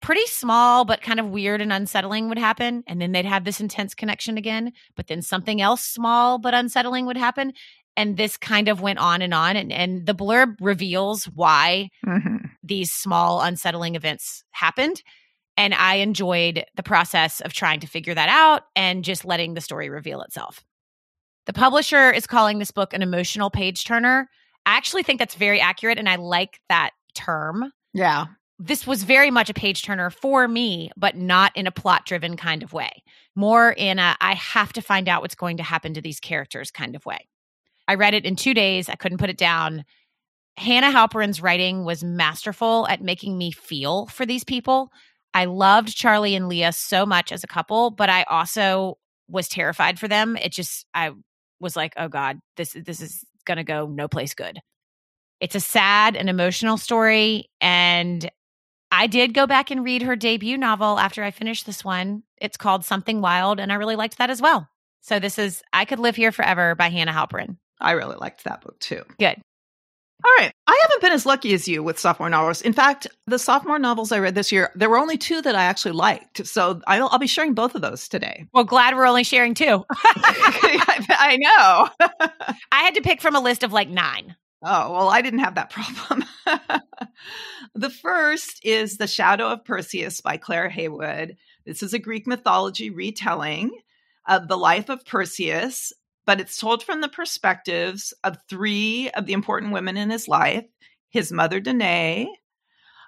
[SPEAKER 1] pretty small but kind of weird and unsettling would happen and then they'd have this intense connection again but then something else small but unsettling would happen and this kind of went on and on and, and the blurb reveals why mm-hmm. these small unsettling events happened and i enjoyed the process of trying to figure that out and just letting the story reveal itself the publisher is calling this book an emotional page turner i actually think that's very accurate and i like that term
[SPEAKER 2] yeah
[SPEAKER 1] this was very much a page turner for me, but not in a plot driven kind of way. More in a I have to find out what's going to happen to these characters kind of way. I read it in two days. I couldn't put it down. Hanna Halperin's writing was masterful at making me feel for these people. I loved Charlie and Leah so much as a couple, but I also was terrified for them. It just I was like, "Oh god, this this is going to go no place good." It's a sad and emotional story and I did go back and read her debut novel after I finished this one. It's called Something Wild, and I really liked that as well. So this is I Could Live Here Forever by Hanna Halperin.
[SPEAKER 2] I really liked that book too.
[SPEAKER 1] Good.
[SPEAKER 2] All right. I haven't been as lucky as you with sophomore novels. In fact, the sophomore novels I read this year, there were only two that I actually liked. So I'll, I'll be sharing both of those today.
[SPEAKER 1] Well, glad we're only sharing two.
[SPEAKER 2] I know.
[SPEAKER 1] I had to pick from a list of like nine.
[SPEAKER 2] Oh, well, I didn't have that problem. the first is The Shadow of Perseus by Claire Heywood. This is a Greek mythology retelling of the life of Perseus, but it's told from the perspectives of three of the important women in his life his mother, Danae,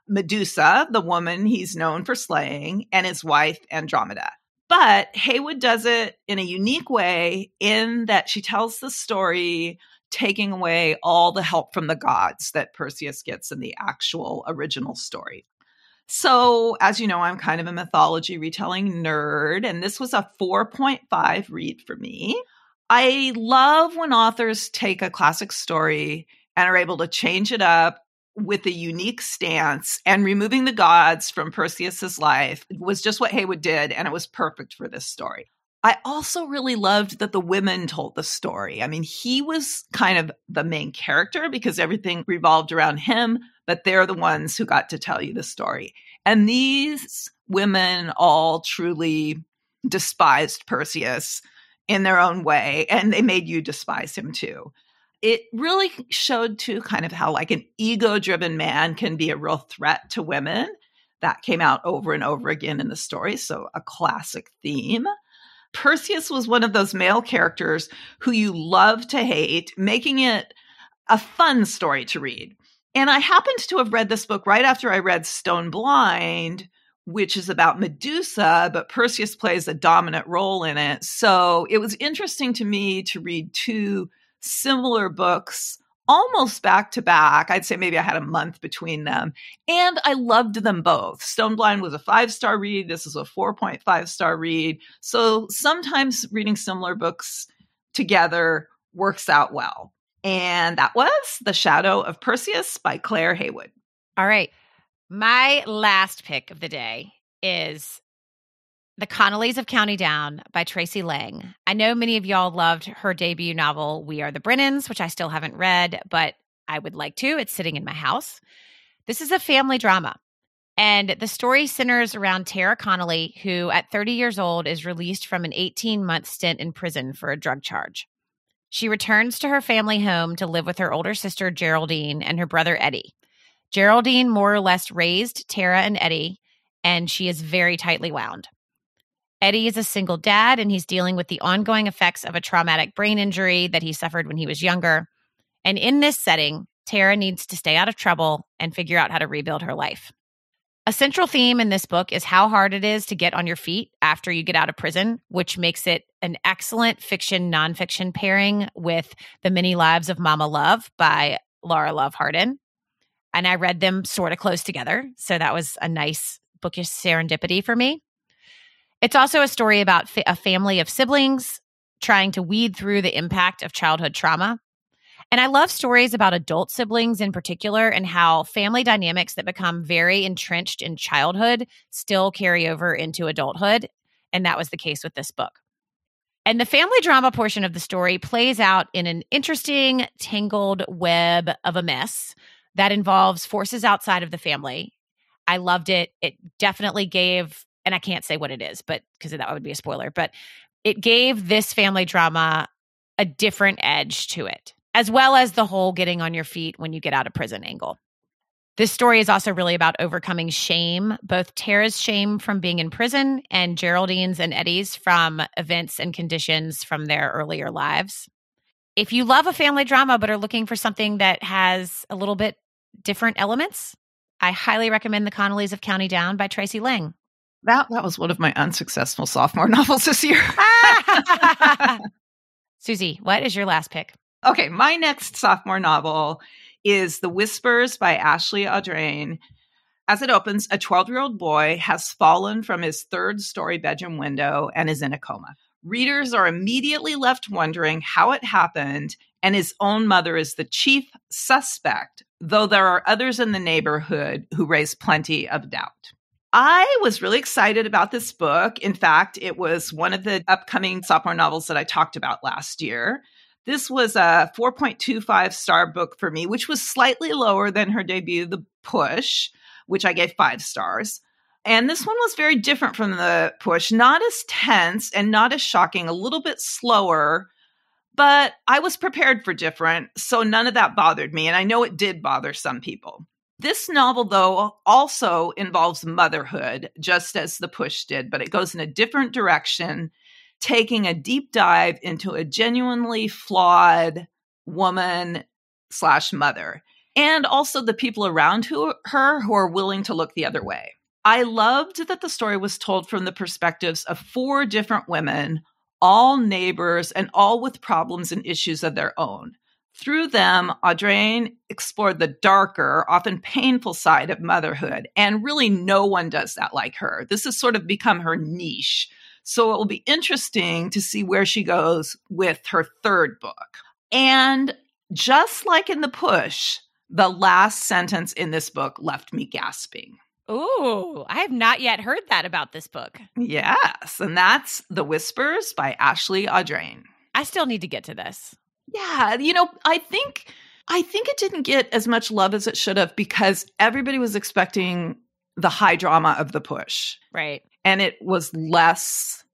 [SPEAKER 2] Medusa, the woman he's known for slaying, and his wife, Andromeda. But Heywood does it in a unique way in that she tells the story taking away all the help from the gods that Perseus gets in the actual original story. So, as you know, I'm kind of a mythology retelling nerd, and this was a 4.5 read for me. I love when authors take a classic story and are able to change it up with a unique stance and removing the gods from Perseus's life was just what Heywood did, and it was perfect for this story. I also really loved that the women told the story. I mean, he was kind of the main character because everything revolved around him, but they're the ones who got to tell you the story. And these women all truly despised Perseus in their own way, and they made you despise him too. It really showed too kind of how like an ego driven man can be a real threat to women. That came out over and over again in the story. So, a classic theme. Perseus was one of those male characters who you love to hate, making it a fun story to read. And I happened to have read this book right after I read Stone Blind, which is about Medusa, but Perseus plays a dominant role in it. So it was interesting to me to read two similar books almost back to back. I'd say maybe I had a month between them. And I loved them both. Stone Blind was a five star read. This is a 4.5 star read. So sometimes reading similar books together works out well. And that was The Shadow of Perseus by Claire Heywood.
[SPEAKER 1] All right. My last pick of the day is The Connollys of County Down by Tracey Lange. I know many of y'all loved her debut novel, We Are the Brennans, which I still haven't read, but I would like to. It's sitting in my house. This is a family drama. And the story centers around Tara Connolly, who at 30 years old is released from an 18 month stint in prison for a drug charge. She returns to her family home to live with her older sister, Geraldine, and her brother, Eddie. Geraldine more or less raised Tara and Eddie, and she is very tightly wound. Eddie is a single dad, and he's dealing with the ongoing effects of a traumatic brain injury that he suffered when he was younger. And in this setting, Tara needs to stay out of trouble and figure out how to rebuild her life. A central theme in this book is how hard it is to get on your feet after you get out of prison, which makes it an excellent fiction nonfiction pairing with The Many Lives of Mama Love by Lara Love Hardin. And I read them sort of close together. So that was a nice bookish serendipity for me. It's also a story about fa- a family of siblings trying to weed through the impact of childhood trauma. And I love stories about adult siblings in particular and how family dynamics that become very entrenched in childhood still carry over into adulthood. And that was the case with this book. And the family drama portion of the story plays out in an interesting, tangled web of a mess that involves forces outside of the family. I loved it. It definitely gave, and I can't say what it is, but because that would be a spoiler, but it gave this family drama a different edge to it as well as the whole getting on your feet when you get out of prison angle. This story is also really about overcoming shame, both Tara's shame from being in prison and Geraldine's and Eddie's from events and conditions from their earlier lives. If you love a family drama but are looking for something that has a little bit different elements, I highly recommend The Connollys of County Down by Tracey Lange.
[SPEAKER 2] That that was one of my unsuccessful sophomore novels this year.
[SPEAKER 1] Susie, what is your last pick?
[SPEAKER 2] Okay, my next sophomore novel is The Whispers by Ashley Audrain. As it opens, a 12 year old boy has fallen from his third story bedroom window and is in a coma. Readers are immediately left wondering how it happened, and his own mother is the chief suspect, though there are others in the neighborhood who raise plenty of doubt. I was really excited about this book. In fact, it was one of the upcoming sophomore novels that I talked about last year. This was a 4.25 star book for me, which was slightly lower than her debut, The Push, which I gave five stars. And this one was very different from The Push, not as tense and not as shocking, a little bit slower, but I was prepared for different. So none of that bothered me. And I know it did bother some people. This novel, though, also involves motherhood, just as The Push did, but it goes in a different direction taking a deep dive into a genuinely flawed woman slash mother and also the people around who, her who are willing to look the other way. I loved that the story was told from the perspectives of four different women, all neighbors and all with problems and issues of their own. Through them, Audrain explored the darker, often painful side of motherhood, and really no one does that like her. This has sort of become her niche so it will be interesting to see where she goes with her third book. And just like in The Push, the last sentence in this book left me gasping.
[SPEAKER 1] Ooh, I have not yet heard that about this book.
[SPEAKER 2] Yes, and that's The Whispers by Ashley Audrain.
[SPEAKER 1] I still need to get to this.
[SPEAKER 2] Yeah, you know, I think I think it didn't get as much love as it should have because everybody was expecting the high drama of The Push.
[SPEAKER 1] Right
[SPEAKER 2] and it was less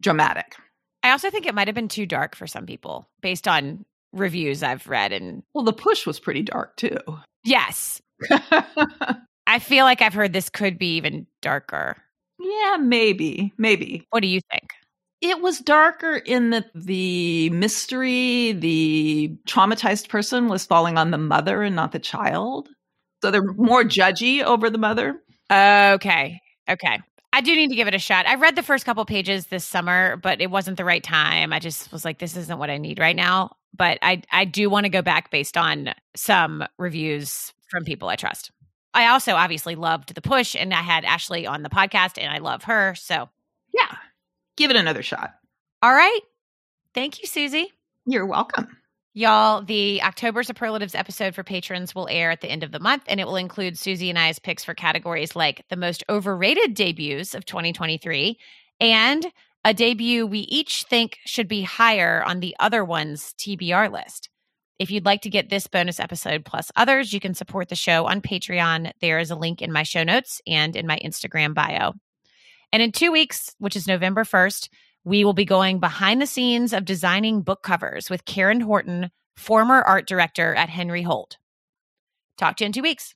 [SPEAKER 2] dramatic.
[SPEAKER 1] I also think it might have been too dark for some people based on reviews I've read and
[SPEAKER 2] well the push was pretty dark too.
[SPEAKER 1] Yes. Feel like I've heard this could be even darker.
[SPEAKER 2] Yeah, maybe. Maybe.
[SPEAKER 1] What do you think?
[SPEAKER 2] It was darker in that the mystery, the traumatized person was falling on the mother and not the child. So they're more judgy over the mother.
[SPEAKER 1] Okay. Okay. I do need to give it a shot. I read the first couple pages this summer, but it wasn't the right time. I just was like, this isn't what I need right now. but I I do want to go back based on some reviews from people I trust. I also obviously loved the push, and I had Ashley on the podcast, and I love her. So
[SPEAKER 2] yeah, give it another shot.
[SPEAKER 1] All right, thank you, Susie.
[SPEAKER 2] You're welcome.
[SPEAKER 1] Y'all, the October Superlatives episode for patrons will air at the end of the month, and it will include Susie and I's picks for categories like the most overrated debuts of 2023 and a debut we each think should be higher on the other one's TBR list. If you'd like to get this bonus episode plus others, you can support the show on Patreon. There is a link in my show notes and in my Instagram bio. And in two weeks, which is November 1st, we will be going behind the scenes of designing book covers with Karen Horton, former art director at Henry Holt. Talk to you in two weeks.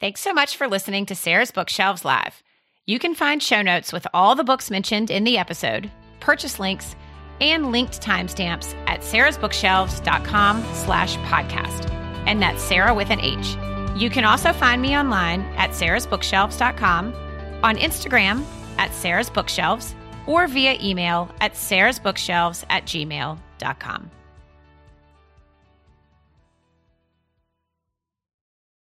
[SPEAKER 1] Thanks so much for listening to Sarah's Bookshelves Live. You can find show notes with all the books mentioned in the episode, purchase links, and linked timestamps at sarahsbookshelves.com slash podcast. And that's Sarah with an H. You can also find me online at sarahsbookshelves.com, on Instagram at sarahsbookshelves, or via email at sarahsbookshelves at gmail.com.